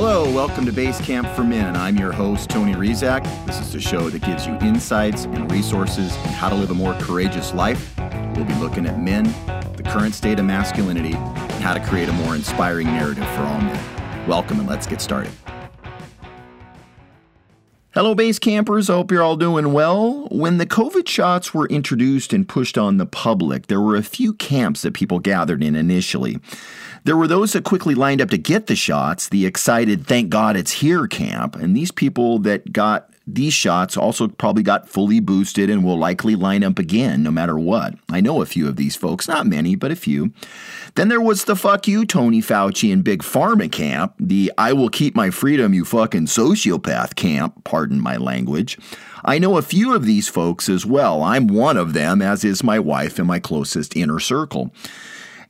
Hello, welcome to Base Camp for Men. I'm your host, Tony Rizak. This is the show that gives you insights and resources on how to live a more courageous life. We'll be looking at men, the current state of masculinity, and how to create a more inspiring narrative for all men. Welcome, and let's get started. Hello, base campers. I hope you're all doing well. When the COVID shots were introduced and pushed on the public, there were a few camps that people gathered in initially. There were those that quickly lined up to get the shots, the excited, thank God it's here camp, and these people that got these shots also probably got fully boosted and will likely line up again no matter what. I know a few of these folks, not many, but a few. Then there was the fuck you, Tony Fauci and Big Pharma camp, the I will keep my freedom, you fucking sociopath camp, pardon my language. I know a few of these folks as well. I'm one of them, as is my wife and my closest inner circle.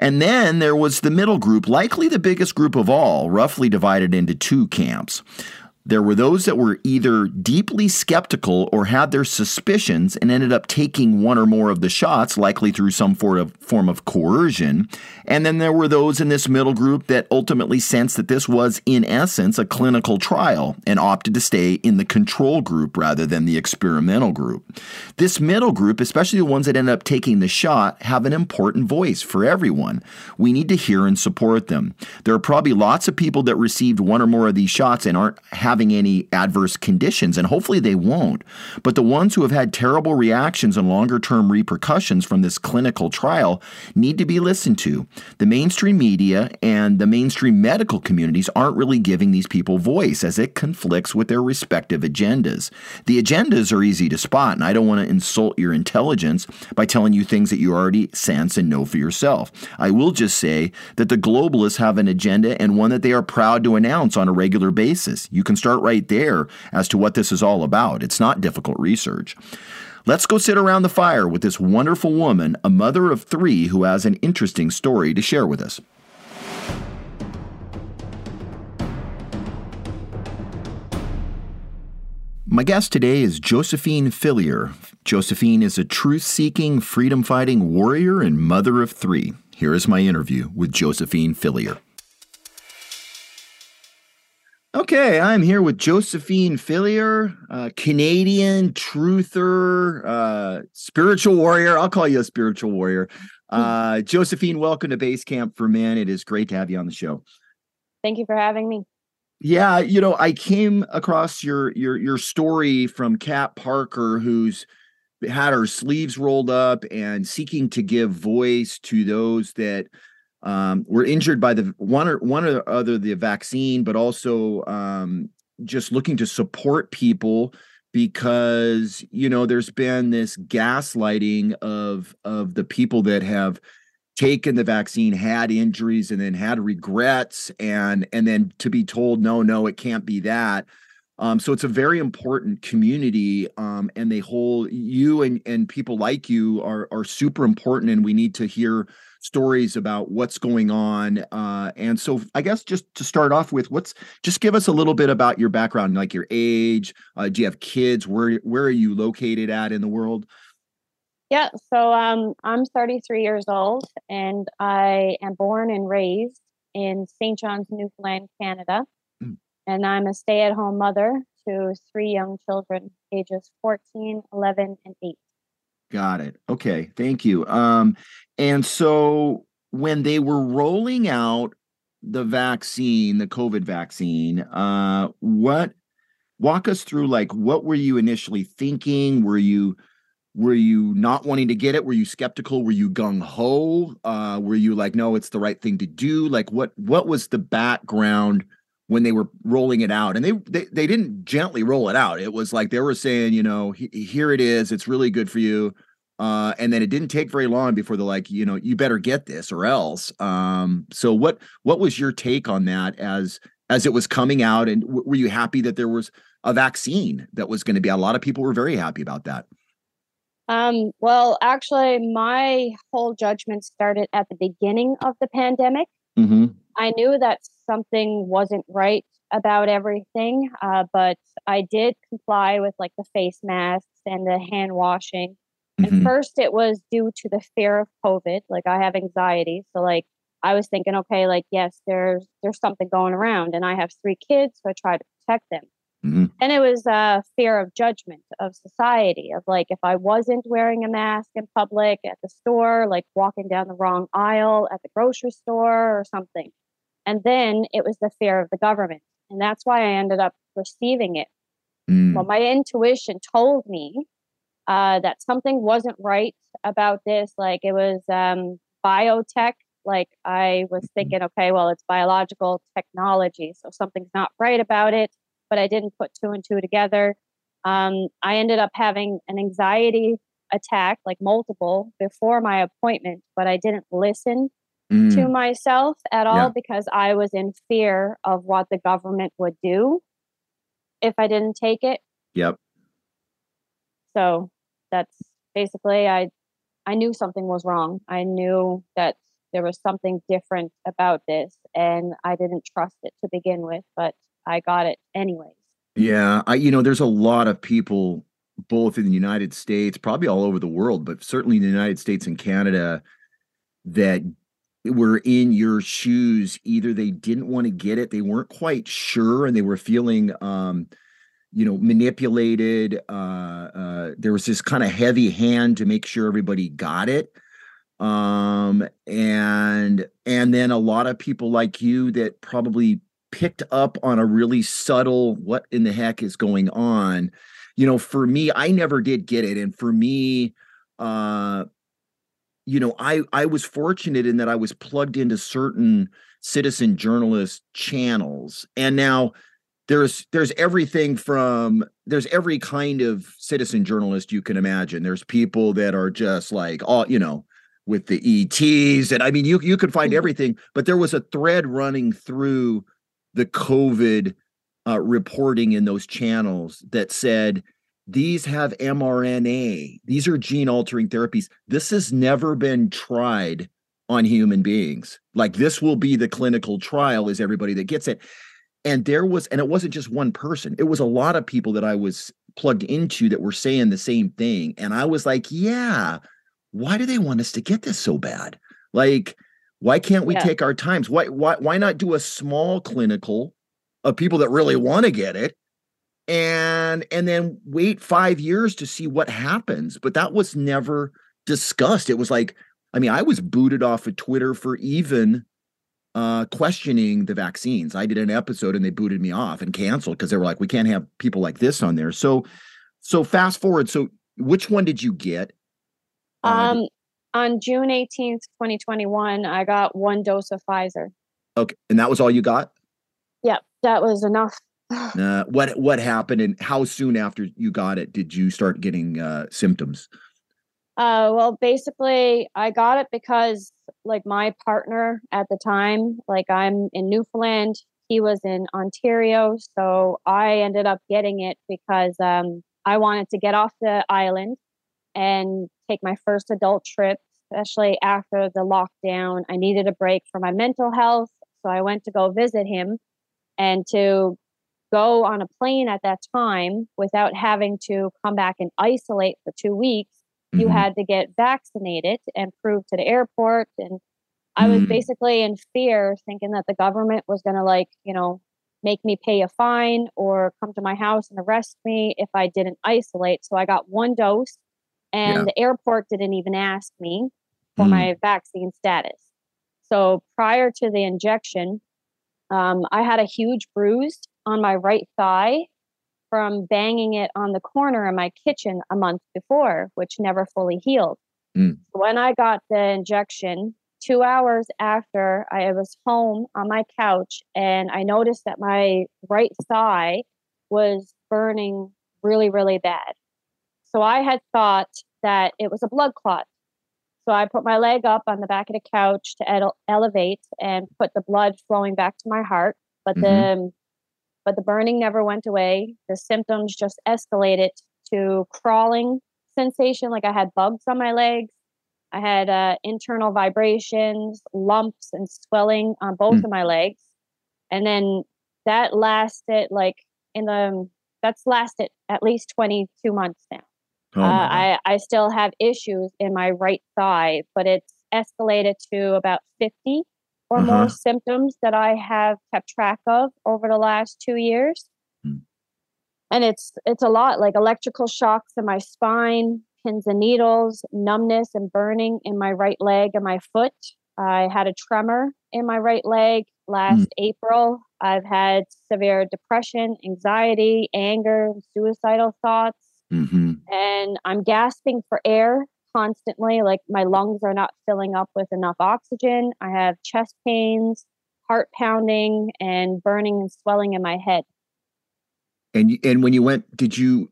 And then there was the middle group, likely the biggest group of all, roughly divided into two camps. There were those that were either deeply skeptical or had their suspicions and ended up taking one or more of the shots, likely through some form of, coercion. And then there were those in this middle group that ultimately sensed that this was, in essence, a clinical trial and opted to stay in the control group rather than the experimental group. This middle group, especially the ones that end up taking the shot, have an important voice for everyone. We need to hear and support them. There are probably lots of people that received one or more of these shots and aren't having having any adverse conditions, and hopefully they won't. But the ones who have had terrible reactions and longer term repercussions from this clinical trial need to be listened to. The mainstream media and the mainstream medical communities aren't really giving these people voice as it conflicts with their respective agendas. The agendas are easy to spot, and I don't want to insult your intelligence by telling you things that you already sense and know for yourself. I will just say that the globalists have an agenda and one that they are proud to announce on a regular basis. You can start right there as to what this is all about. It's not difficult research. Let's go sit around the fire with this wonderful woman, a mother of three, who has an interesting story to share with us. My guest today is Josephine Fillier. Josephine is a truth seeking, freedom fighting warrior and mother of three. Here is my interview with Josephine Fillier. Okay, I'm here with Josephine Fillier, uh, Canadian truther, uh, spiritual warrior. I'll call you a spiritual warrior. Hmm. Uh, Josephine, welcome to Base Camp for Men. It is great to have you on the show. Thank you for having me. Yeah, you know, I came across your your your story from Kat Parker, who's had her sleeves rolled up and seeking to give voice to those that um, were injured by the one or one or other the vaccine, but also um, just looking to support people because you know there's been this gaslighting of of the people that have taken the vaccine had injuries and then had regrets and and then to be told no no it can't be that um, so it's a very important community, um, and they hold you and and people like you are are super important, and we need to hear stories about what's going on. Uh, and so, I guess just to start off with, what's just give us a little bit about your background, like your age. Uh, do you have kids? Where where are you located at in the world? Yeah, so um, I'm 33 years old, and I am born and raised in St. John's, Newfoundland, Canada and I'm a stay at home mother to three young children, ages 14, 11, and 8. Got it. Okay. Thank you. Um, and so when they were rolling out the vaccine, the COVID vaccine, uh, what walk us through like what were you initially thinking? Were you were you not wanting to get it? Were you skeptical? Were you gung ho? Uh, were you like, no, it's the right thing to do? Like what what was the background when they were rolling it out and they, they they didn't gently roll it out. It was like they were saying you know here it is it's really good for you uh, and then it didn't take very long before they're like you know you better get this or else. Um, so what what was your take on that as as it was coming out and w- were you happy that there was a vaccine that was going to be? A lot of people were very happy about that. Um, well actually my whole judgment started at the beginning of the pandemic. Mm-hmm. I knew that something wasn't right about everything, uh, but I did comply with like the face masks and the hand washing. Mm-hmm. And first, it was due to the fear of COVID. Like I have anxiety, so like I was thinking, okay, like yes, there's there's something going around, and I have three kids, so I try to protect them. Mm-hmm. And it was a fear of judgment of society, of like if I wasn't wearing a mask in public at the store, like walking down the wrong aisle at the grocery store or something. And then it was the fear of the government. And that's why I ended up receiving it. Mm. Well, my intuition told me uh, that something wasn't right about this. Like it was um, biotech. Like I was mm-hmm. thinking, okay, well, it's biological technology. So something's not right about it but I didn't put two and two together. Um, I ended up having an anxiety attack, like multiple, before my appointment, but I didn't listen mm. to myself at all yeah. because I was in fear of what the government would do if I didn't take it. Yep. So that's basically I I knew something was wrong. I knew that there was something different about this and I didn't trust it to begin with, but I got it anyways. Yeah, I you know, there's a lot of people both in the United States, probably all over the world, but certainly in the United States and Canada that were in your shoes. Either they didn't want to get it, they weren't quite sure, and they were feeling um, you know, manipulated. Uh, uh, there was this kind of heavy hand to make sure everybody got it um and and then a lot of people like you that probably picked up on a really subtle what in the heck is going on you know for me i never did get it and for me uh you know i i was fortunate in that i was plugged into certain citizen journalist channels and now there's there's everything from there's every kind of citizen journalist you can imagine there's people that are just like all you know with the ETs and I mean you you could find mm-hmm. everything but there was a thread running through the COVID uh, reporting in those channels that said these have mRNA, these are gene altering therapies. This has never been tried on human beings. Like this will be the clinical trial, is everybody that gets it. And there was, and it wasn't just one person, it was a lot of people that I was plugged into that were saying the same thing. And I was like, yeah, why do they want us to get this so bad? Like, why can't we yeah. take our times? Why why why not do a small clinical of people that really mm. want to get it and and then wait 5 years to see what happens? But that was never discussed. It was like I mean, I was booted off of Twitter for even uh, questioning the vaccines. I did an episode and they booted me off and canceled because they were like, we can't have people like this on there. So, so fast forward. So, which one did you get? Uh, um, on June 18th, 2021, I got one dose of Pfizer. Okay. And that was all you got? Yep. That was enough. Uh, what what happened and how soon after you got it did you start getting uh, symptoms? Uh, well, basically, I got it because, like, my partner at the time, like, I'm in Newfoundland, he was in Ontario, so I ended up getting it because um, I wanted to get off the island and take my first adult trip, especially after the lockdown. I needed a break for my mental health. So I went to go visit him and to go on a plane at that time without having to come back and isolate for two weeks. Mm-hmm. You had to get vaccinated and prove to the airport. And I was mm-hmm. basically in fear, thinking that the government was going to, like, you know, make me pay a fine or come to my house and arrest me if I didn't isolate. So I got one dose and yeah. the airport didn't even ask me for mm. my vaccine status. So prior to the injection, um, I had a huge bruise on my right thigh from banging it on the corner in my kitchen a month before, which never fully healed. Mm. When I got the injection, two hours after I was home on my couch, and I noticed that my right thigh was burning really, really bad. So I had thought that it was a blood clot. So I put my leg up on the back of the couch to ele- elevate and put the blood flowing back to my heart, but mm-hmm. the but the burning never went away. The symptoms just escalated to crawling sensation, like I had bugs on my legs. I had uh, internal vibrations, lumps, and swelling on both mm. of my legs, and then that lasted like in the that's lasted at least 22 months now. Oh uh, I, I still have issues in my right thigh, but it's escalated to about 50 or uh-huh. more symptoms that I have kept track of over the last two years. Hmm. And it's it's a lot like electrical shocks in my spine, pins and needles, numbness and burning in my right leg and my foot. I had a tremor in my right leg last mm. April. I've had severe depression, anxiety, anger, suicidal thoughts. Mm-hmm. And I'm gasping for air constantly. Like my lungs are not filling up with enough oxygen. I have chest pains, heart pounding, and burning and swelling in my head. And and when you went, did you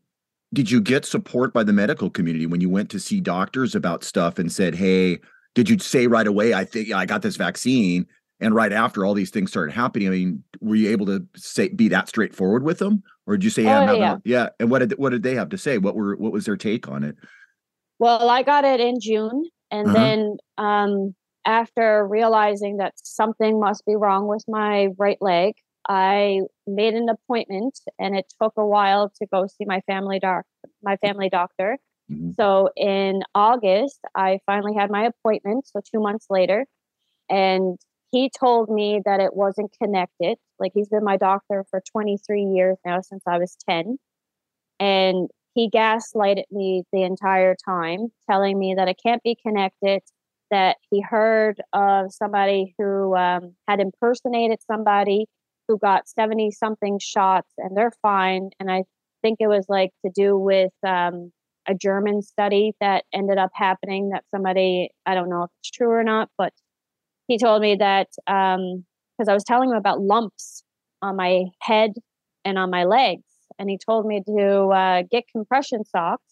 did you get support by the medical community when you went to see doctors about stuff and said, "Hey, did you say right away, I think I got this vaccine?" And right after all these things started happening, I mean, were you able to say be that straightforward with them, or did you say, oh, "Yeah, oh, yeah. yeah"? And what did what did they have to say? What were what was their take on it? Well, I got it in June, and uh-huh. then um, after realizing that something must be wrong with my right leg, I made an appointment, and it took a while to go see my family doc, my family doctor. Mm-hmm. So in August, I finally had my appointment. So two months later, and he told me that it wasn't connected. Like he's been my doctor for 23 years now since I was 10. And he gaslighted me the entire time, telling me that it can't be connected, that he heard of somebody who um, had impersonated somebody who got 70 something shots and they're fine. And I think it was like to do with um, a German study that ended up happening that somebody, I don't know if it's true or not, but he told me that because um, I was telling him about lumps on my head and on my legs and he told me to uh, get compression socks.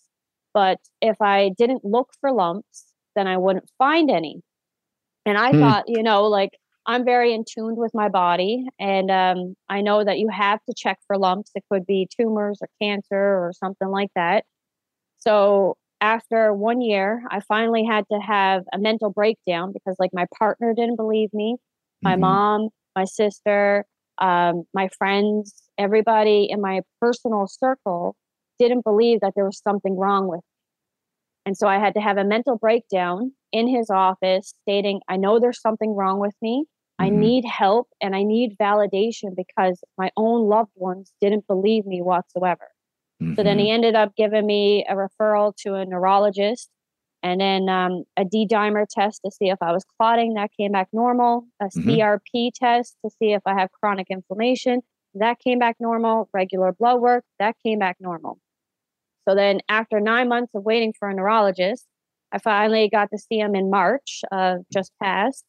But if I didn't look for lumps, then I wouldn't find any. And I hmm. thought, you know, like I'm very in tune with my body, and um, I know that you have to check for lumps. It could be tumors or cancer or something like that. So after one year, I finally had to have a mental breakdown because, like, my partner didn't believe me, my mm-hmm. mom, my sister, um, my friends, everybody in my personal circle didn't believe that there was something wrong with me. And so I had to have a mental breakdown in his office stating, I know there's something wrong with me. Mm-hmm. I need help and I need validation because my own loved ones didn't believe me whatsoever. Mm-hmm. So then he mm-hmm. ended up giving me a referral to a neurologist and then um, a D dimer test to see if I was clotting. That came back normal. A mm-hmm. CRP test to see if I have chronic inflammation. That came back normal. Regular blood work. That came back normal. So then, after nine months of waiting for a neurologist, I finally got to see him in March, uh, just passed.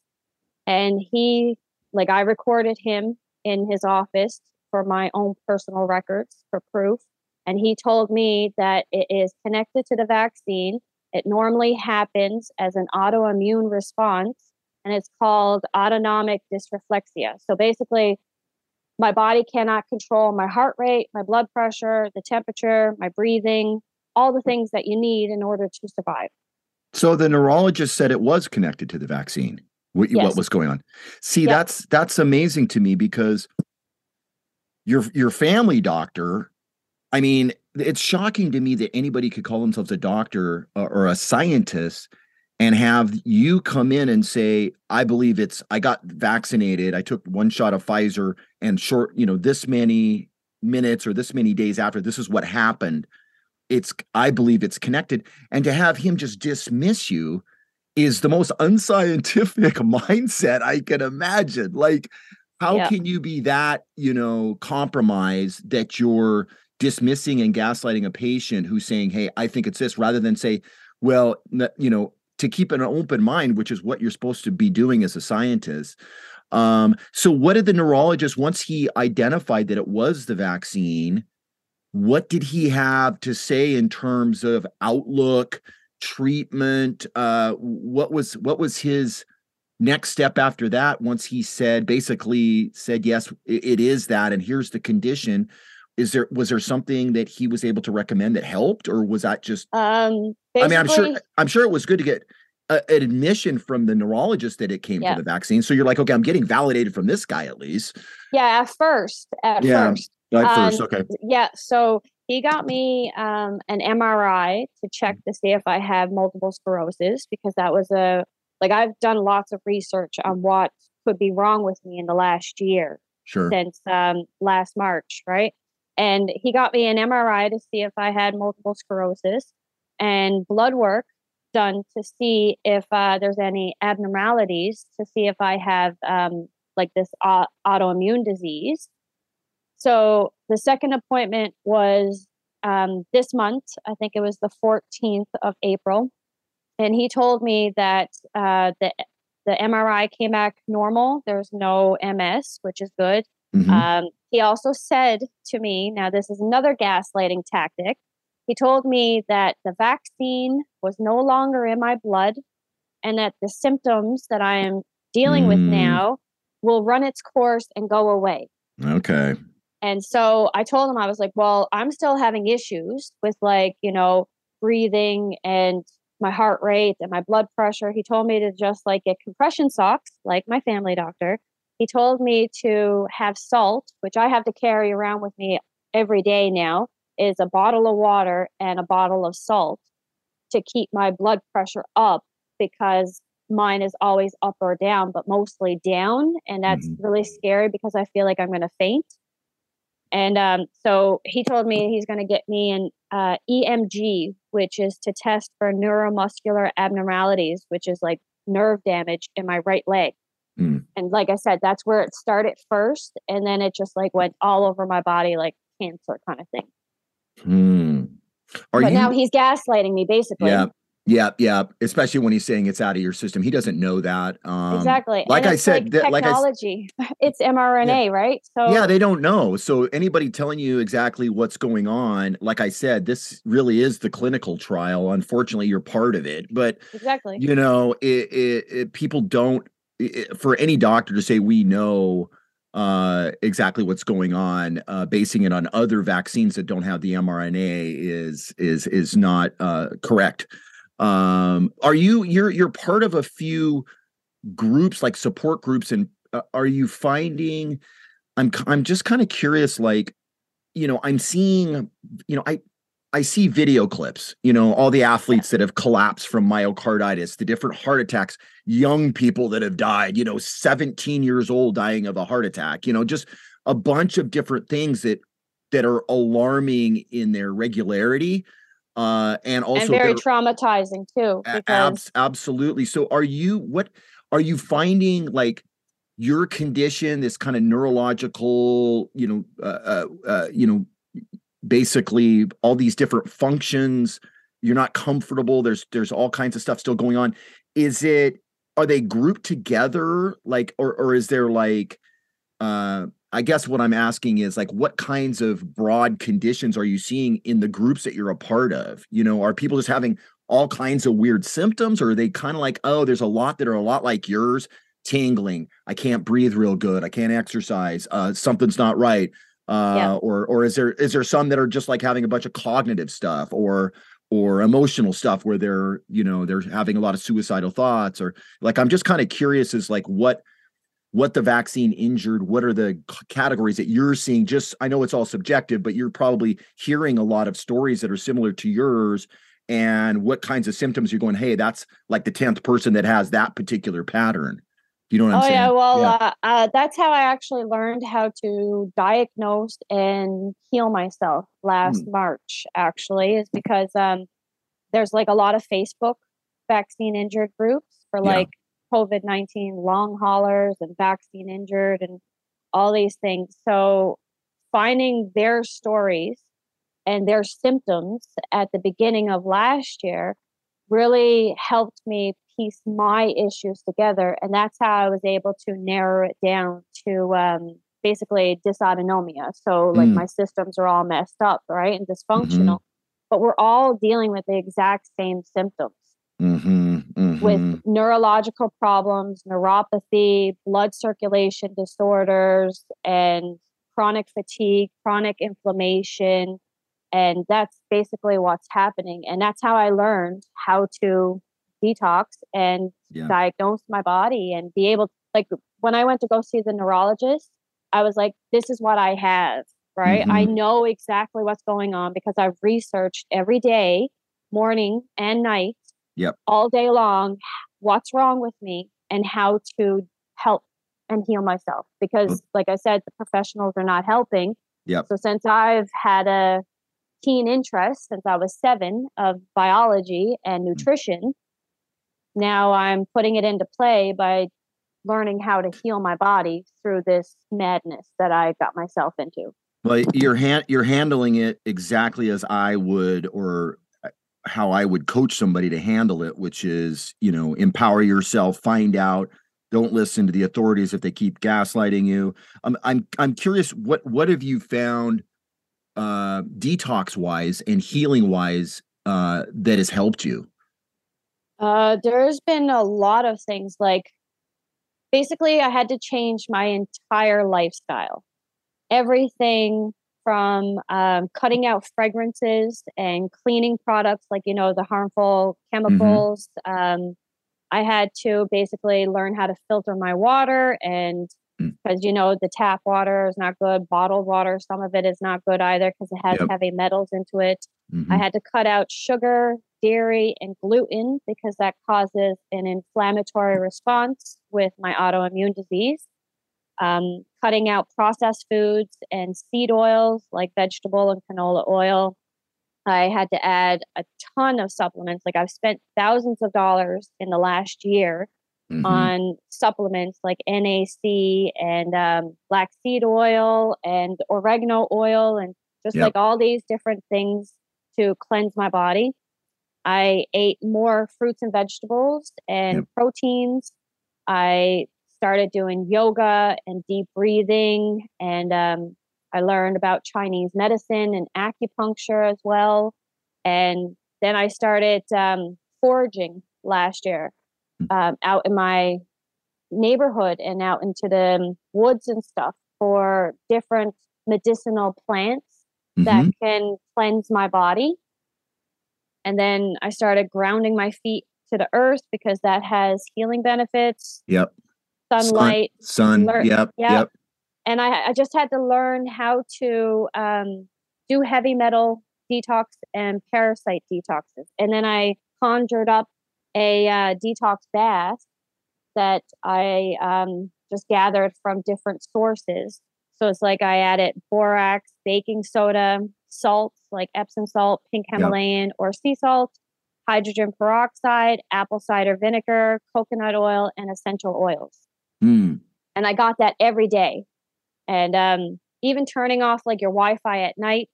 And he, like, I recorded him in his office for my own personal records for proof. And he told me that it is connected to the vaccine it normally happens as an autoimmune response, and it's called autonomic dysreflexia. So basically, my body cannot control my heart rate, my blood pressure, the temperature, my breathing, all the things that you need in order to survive. So the neurologist said it was connected to the vaccine. What, yes. what was going on? See, that's that's amazing to me because your your family doctor, I mean, it's shocking to me that anybody could call themselves a doctor or a scientist and have you come in and say i believe it's i got vaccinated i took one shot of pfizer and short you know this many minutes or this many days after this is what happened it's i believe it's connected and to have him just dismiss you is the most unscientific mindset i can imagine like how yeah. can you be that you know compromised that you're dismissing and gaslighting a patient who's saying, "Hey, I think it's this," rather than say, "Well, you know." To keep an open mind, which is what you're supposed to be doing as a scientist. Um, so, what did the neurologist, once he identified that it was the vaccine, what did he have to say in terms of outlook, treatment? Uh, what was what was his next step after that? Once he said, basically said, yes, it is that, and here's the condition is there was there something that he was able to recommend that helped or was that just um i mean i'm sure i'm sure it was good to get a, an admission from the neurologist that it came yeah. from the vaccine so you're like okay i'm getting validated from this guy at least yeah at first at yeah, first at um, first okay yeah so he got me um, an mri to check to see if i have multiple sclerosis because that was a like i've done lots of research on what could be wrong with me in the last year. Sure. Since um, last March, right? And he got me an MRI to see if I had multiple sclerosis and blood work done to see if uh, there's any abnormalities, to see if I have um, like this uh, autoimmune disease. So the second appointment was um, this month. I think it was the 14th of April, and he told me that uh, the the MRI came back normal. There's no MS, which is good. Mm-hmm. Um, he also said to me, now this is another gaslighting tactic. He told me that the vaccine was no longer in my blood and that the symptoms that I am dealing mm. with now will run its course and go away. Okay. And so I told him, I was like, well, I'm still having issues with like, you know, breathing and my heart rate and my blood pressure. He told me to just like get compression socks, like my family doctor. He told me to have salt, which I have to carry around with me every day now, is a bottle of water and a bottle of salt to keep my blood pressure up because mine is always up or down, but mostly down. And that's mm-hmm. really scary because I feel like I'm going to faint. And um, so he told me he's going to get me an uh, EMG, which is to test for neuromuscular abnormalities, which is like nerve damage in my right leg. Mm. And like I said, that's where it started first. And then it just like went all over my body, like cancer kind of thing. Mm. Are but you, now he's gaslighting me basically. Yeah. Yeah, yeah. Especially when he's saying it's out of your system, he doesn't know that. Um, exactly. Like I said, like technology. Like I, it's mRNA, yeah. right? So yeah, they don't know. So anybody telling you exactly what's going on, like I said, this really is the clinical trial. Unfortunately, you're part of it, but exactly, you know, it, it, it people don't. for any doctor to say we know uh, exactly what's going on, uh, basing it on other vaccines that don't have the mRNA is is is not uh, correct. Um, are you you're you're part of a few groups like support groups, and uh, are you finding? I'm I'm just kind of curious, like you know, I'm seeing you know I I see video clips, you know, all the athletes that have collapsed from myocarditis, the different heart attacks, young people that have died, you know, 17 years old dying of a heart attack, you know, just a bunch of different things that that are alarming in their regularity uh, and also and very traumatizing too. Because... absolutely. So, are you what are you finding like your condition, this kind of neurological, you know, uh, uh, uh, you know, basically all these different functions. You're not comfortable. There's there's all kinds of stuff still going on. Is it? Are they grouped together? Like, or or is there like? uh I guess what I'm asking is like, what kinds of broad conditions are you seeing in the groups that you're a part of? You know, are people just having all kinds of weird symptoms, or are they kind of like, oh, there's a lot that are a lot like yours, tingling, I can't breathe real good, I can't exercise, uh, something's not right, uh, yeah. or or is there is there some that are just like having a bunch of cognitive stuff, or or emotional stuff where they're you know they're having a lot of suicidal thoughts, or like I'm just kind of curious as like what what the vaccine injured what are the categories that you're seeing just i know it's all subjective but you're probably hearing a lot of stories that are similar to yours and what kinds of symptoms you're going hey that's like the 10th person that has that particular pattern you know what i'm oh, saying yeah well yeah. Uh, uh, that's how i actually learned how to diagnose and heal myself last hmm. march actually is because um there's like a lot of facebook vaccine injured groups for like COVID 19 long haulers and vaccine injured and all these things. So finding their stories and their symptoms at the beginning of last year really helped me piece my issues together. And that's how I was able to narrow it down to um, basically dysautonomia. So, like, mm. my systems are all messed up, right? And mm-hmm. dysfunctional. Mm-hmm. But we're all dealing with the exact same symptoms. Mm-hmm, mm-hmm. with neurological problems, neuropathy, blood circulation disorders, and chronic fatigue, chronic inflammation. And that's basically what's happening. And that's how I learned how to detox and yeah. diagnose my body and be able, to, like, when I went to go see the neurologist, I was like, this is what I have, right? Mm-hmm. I know exactly what's going on because I've researched every day, morning and night yep. all day long what's wrong with me and how to help and heal myself because, like I said, the professionals are not helping. Yep. So since I've had a keen interest since I was seven of biology and mm. nutrition, now I'm putting it into play by learning how to heal my body through this madness that I got myself into. Well, you're you're handling it exactly as I would, or uh, how I would coach somebody to handle it, which is you know empower yourself, find out, don't listen to the authorities if they keep gaslighting you. I'm I'm I'm curious what what have you found uh, detox wise and healing wise uh, that has helped you? Uh, there's been a lot of things like basically I had to change my entire lifestyle everything from um, cutting out fragrances and cleaning products like you know the harmful mm-hmm. chemicals mm-hmm. um, i had to basically learn how to filter my water and because mm. you know the tap water is not good bottled water some of it is not good either because it has yep. heavy metals into it mm-hmm. i had to cut out sugar dairy and gluten because that causes an inflammatory response with my autoimmune disease um, cutting out processed foods and seed oils like vegetable and canola oil. I had to add a ton of supplements. Like I've spent thousands of dollars in the last year mm-hmm. on supplements like NAC and um, black seed oil and oregano oil and just yep. like all these different things to cleanse my body. I ate more fruits and vegetables and yep. proteins. I started doing yoga and deep breathing and um, i learned about chinese medicine and acupuncture as well and then i started um, foraging last year. Um, out in my neighborhood and out into the um, woods and stuff for different medicinal plants mm-hmm. that can cleanse my body and then i started grounding my feet to the earth because that has healing benefits yep sunlight, sun. sun. Learn, yep, yep, yep. And I, I just had to learn how to um, do heavy metal detox and parasite detoxes. And then I conjured up a uh, detox bath that I um, just gathered from different sources. So it's like I added borax, baking soda, salts like Epsom salt, pink Himalayan, yep. or sea salt, hydrogen peroxide, apple cider vinegar, coconut oil, and essential oils. Mm. And I got that every day. And um, even turning off like your Wi Fi at night,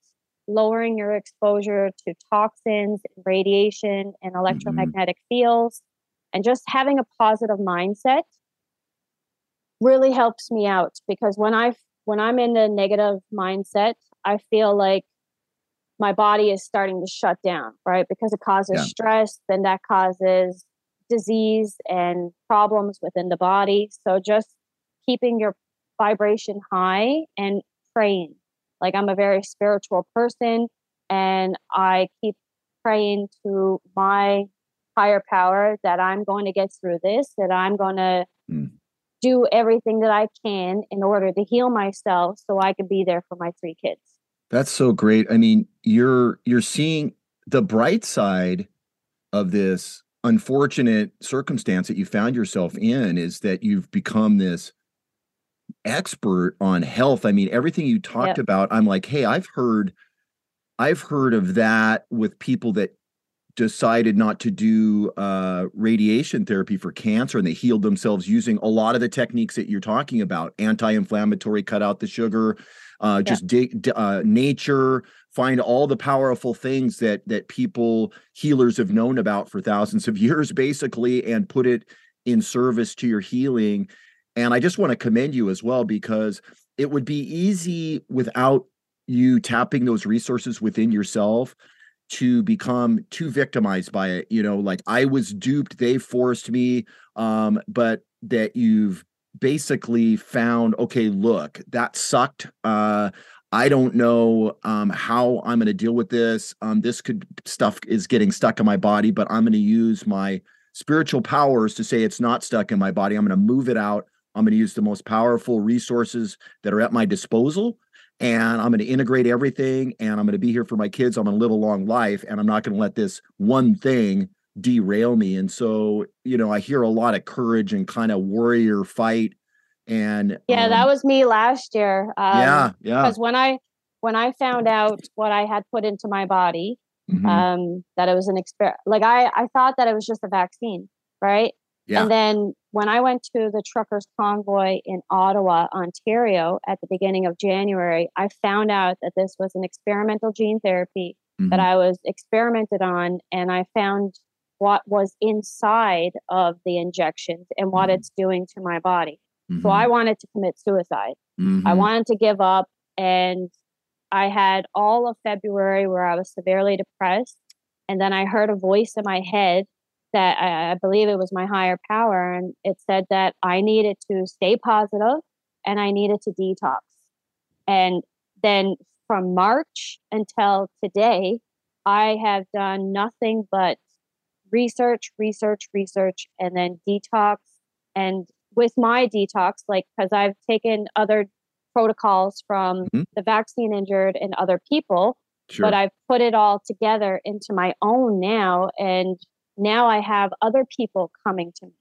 lowering your exposure to toxins, radiation, and mm-hmm. electromagnetic mm-hmm. fields, and just having a positive mindset really helps me out because when I when I'm in the negative mindset, I feel like my body is starting to shut down, right? Because it causes yeah. stress, then that causes disease and problems within the body. So just keeping your vibration high and praying. Like I'm a very spiritual person and I keep praying to my higher power that I'm going to get through this, that I'm going to mm. do everything that I can in order to heal myself so I can be there for my three kids. That's so great. I mean, you're you're seeing the bright side of this unfortunate circumstance that you found yourself in is that you've become this expert on health. I mean, everything you talked yep. about, I'm like, hey, I've heard I've heard of that with people that decided not to do uh, radiation therapy for cancer and they healed themselves using a lot of the techniques that you're talking about anti-inflammatory cut out the sugar uh, just yeah. uh, nature find all the powerful things that that people healers have known about for thousands of years basically and put it in service to your healing and i just want to commend you as well because it would be easy without you tapping those resources within yourself to become too victimized by it you know like i was duped they forced me um but that you've basically found okay look that sucked uh I don't know um, how I'm going to deal with this. Um, this could stuff is getting stuck in my body, but I'm going to use my spiritual powers to say it's not stuck in my body. I'm going to move it out. I'm going to use the most powerful resources that are at my disposal, and I'm going to integrate everything. And I'm going to be here for my kids. I'm going to live a long life, and I'm not going to let this one thing derail me. And so, you know, I hear a lot of courage and kind of warrior fight And yeah, um, that was me last year. Um, yeah, yeah. Because when I when I found out what I had put into my body, mm-hmm. um, that it was an experiment. Like I I thought that it was just a vaccine, right? Yeah. And then when I went to the truckers convoy in Ottawa, Ontario at the beginning of January, I found out that this was an experimental gene therapy mm-hmm. that I was experimented on and I found what was inside of the injections and what mm-hmm. it's doing to my body. Mm-hmm. So I wanted to commit suicide. I mm-hmm. wanted to give up and I had all of February where I was severely depressed and then I heard a voice in my head that I, I believe it was my higher power, and it said that I needed to stay positive and I needed to detox. And then from March until today, I have done nothing but research, research, research, and then detox. And with my detox, like, because I've taken other protocols from mm-hmm. the vaccine injured and other people, sure. but I've put it all together into my own now. And now I have other people coming to me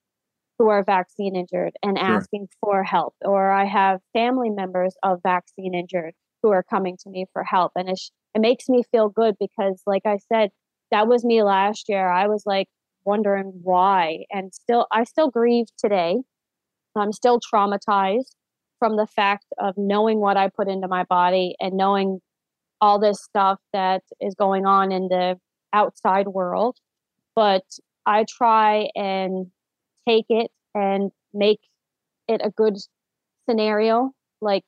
who are vaccine injured and sure. asking for help, or I have family members of vaccine injured who are coming to me for help. And it, it makes me feel good because, like I said, that was me last year. I was like wondering why, and still, I still grieve today. I'm still traumatized from the fact of knowing what I put into my body and knowing all this stuff that is going on in the outside world but I try and take it and make it a good scenario, like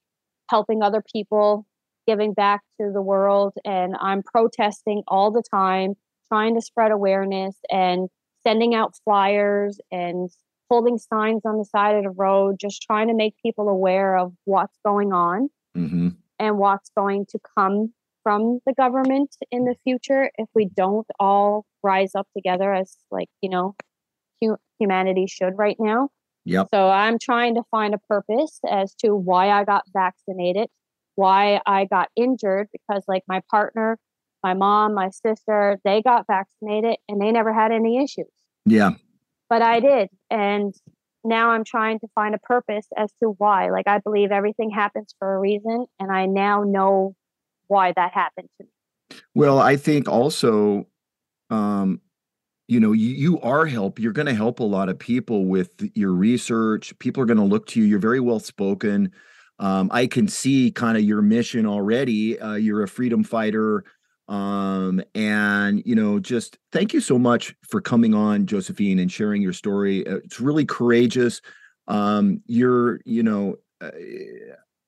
helping other people, giving back to the world. And I'm protesting all the time, trying to spread awareness and sending out flyers and holding signs on the side of the road, just trying to make people aware of what's going on mm-hmm. and what's going to come from the government in the future if we don't all rise up together as like you know hu- humanity should right now. Yep. So i'm trying to find a purpose as to why i got vaccinated why i got injured because like my partner my mom my sister they got vaccinated and they never had any issues. Yeah. But i did and now i'm trying to find a purpose as to why. Like i believe everything happens for a reason and i now know why that happened to me. Well, I think also, um, you know, you, you are help. You're going to help a lot of people with your research. People are going to look to you. You're very well spoken. Um, I can see kind of your mission already. Uh, you're a freedom fighter. Um, and, you know, just thank you so much for coming on, Josephine, and sharing your story. Uh, it's really courageous. Um, you're, you know, uh,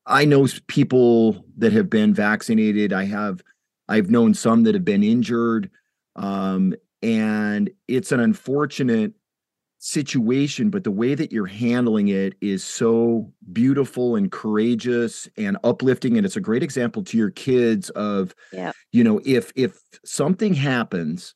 I know people that have been vaccinated. I have, I've known some that have been injured, um, and it's an unfortunate situation. But the way that you're handling it is so beautiful and courageous and uplifting, and it's a great example to your kids of, yeah. you know, if if something happens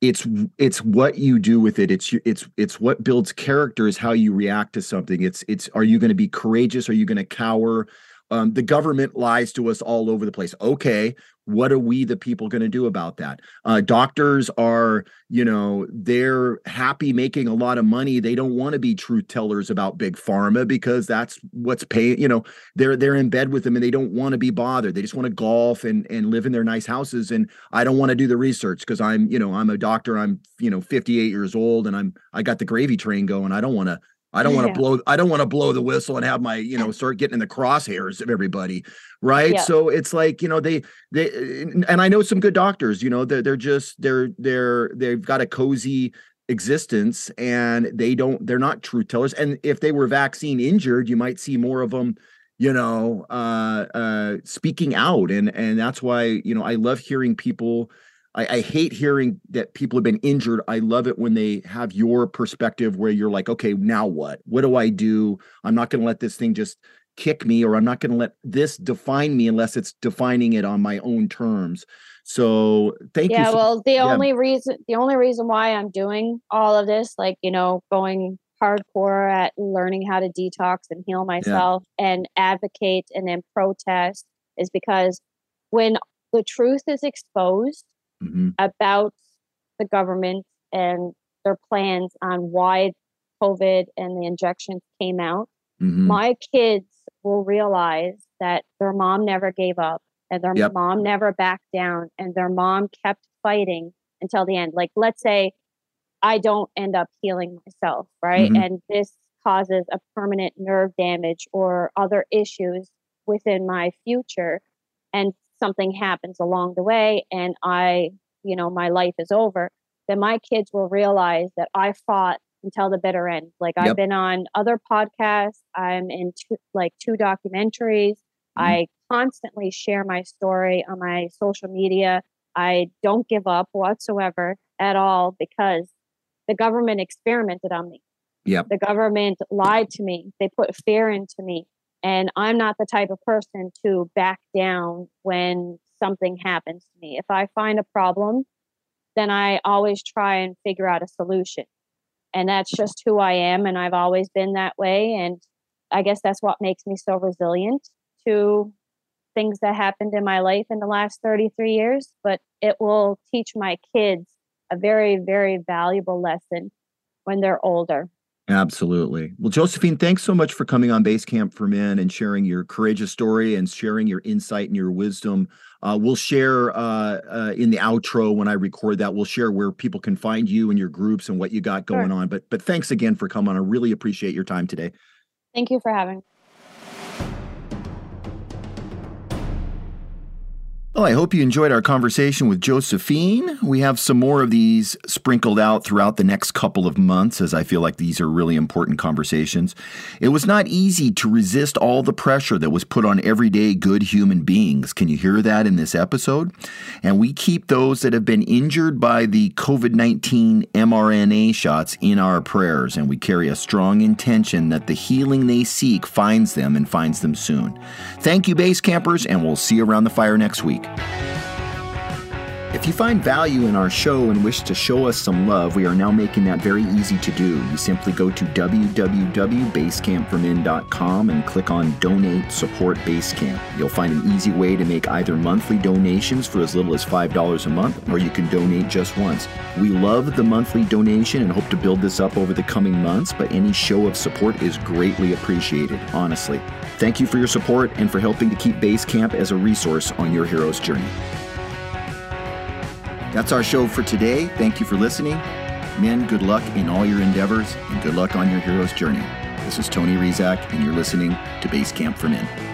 it's it's what you do with it. It's it's it's what builds character is how you react to something. It's it's are you going to be courageous? Are you going to cower? Um, the government lies to us all over the place. Okay what are we the people going to do about that? Uh, doctors are you know they're happy making a lot of money. They don't want to be truth tellers about big pharma because that's what's paying you know they're they're in bed with them and they don't want to be bothered. They just want to golf and and live in their nice houses and i don't want to do the research because i'm you know i'm a doctor. I'm you know 58 years old and i'm i got the gravy train going. I don't want to I don't want to yeah. blow I don't want to blow the whistle and have my, you know, start getting in the crosshairs of everybody. Right. Yeah. So it's like, you know, they they and I know some good doctors, you know, they're they're just they're they're they've got a cozy existence and they don't they're not truth tellers. And if they were vaccine injured, you might see more of them you know uh uh speaking out and and that's why you know i love hearing people I, I, hate hearing that people have been injured. I love it when they have your perspective where you're like, okay, now what? What do I do? I'm not going to let this thing just kick me, or I'm not going to let this define me unless it's defining it on my own terms. So thank yeah, you. Yeah, well, the yeah. only reason the only reason why I'm doing all of this, like you know, going hardcore at learning how to detox and heal myself yeah. and advocate and then protest, is because when the truth is exposed mm-hmm. about the government and their plans on why COVID and the injections came out. mm-hmm. my kids will realize that their mom never gave up and their yep. mom never backed down and their mom kept fighting until the end. Like, let's say I don't end up healing myself, right? Mm-hmm. And this causes a permanent nerve damage or other issues within my future. And something happens along the way and I, you know, my life is over, then my kids will realize that I fought until the bitter end. Like yep. I've been on other podcasts, I'm in two, like two documentaries. Mm-hmm. I constantly share my story on my social media. I don't give up whatsoever at all because the government experimented on me. Yep. The government lied to me. They put fear into me. And I'm not the type of person to back down when something happens to me. If I find a problem, then I always try and figure out a solution. And that's just who I am. And I've always been that way. And I guess that's what makes me so resilient to things that happened in my life in the last 33 years. But it will teach my kids a very, very valuable lesson when they're older. Absolutely. Well, Josephine, thanks so much for coming on Basecamp for Men and sharing your courageous story and sharing your insight and your wisdom. Uh, we'll share uh, uh, in the outro when I record that. We'll share where people can find you and your groups and what you got going sure. on. But but thanks again for coming. I really appreciate your time today. Thank you for having. Well, I hope you enjoyed our conversation with Josephine. We have some more of these sprinkled out throughout the next couple of months, as I feel like these are really important conversations. It was not easy to resist all the pressure that was put on everyday good human beings. Can you hear that in this episode? And we keep those that have been injured by the COVID 19 mRNA shots in our prayers, and we carry a strong intention that the healing they seek finds them and finds them soon. Thank you, base campers, and we'll see you around the fire next week. Thank you. If you find value in our show and wish to show us some love, we are now making that very easy to do. You simply go to www.basecampformen.com and click on Donate Support Basecamp. You'll find an easy way to make either monthly donations for as little as $5 a month, or you can donate just once. We love the monthly donation and hope to build this up over the coming months, but any show of support is greatly appreciated, honestly. Thank you for your support and for helping to keep Basecamp as a resource on your hero's journey. That's our show for today. Thank you for listening. Men, good luck in all your endeavors and good luck on your hero's journey. This is Tony Rizak, and you're listening to Basecamp for Men.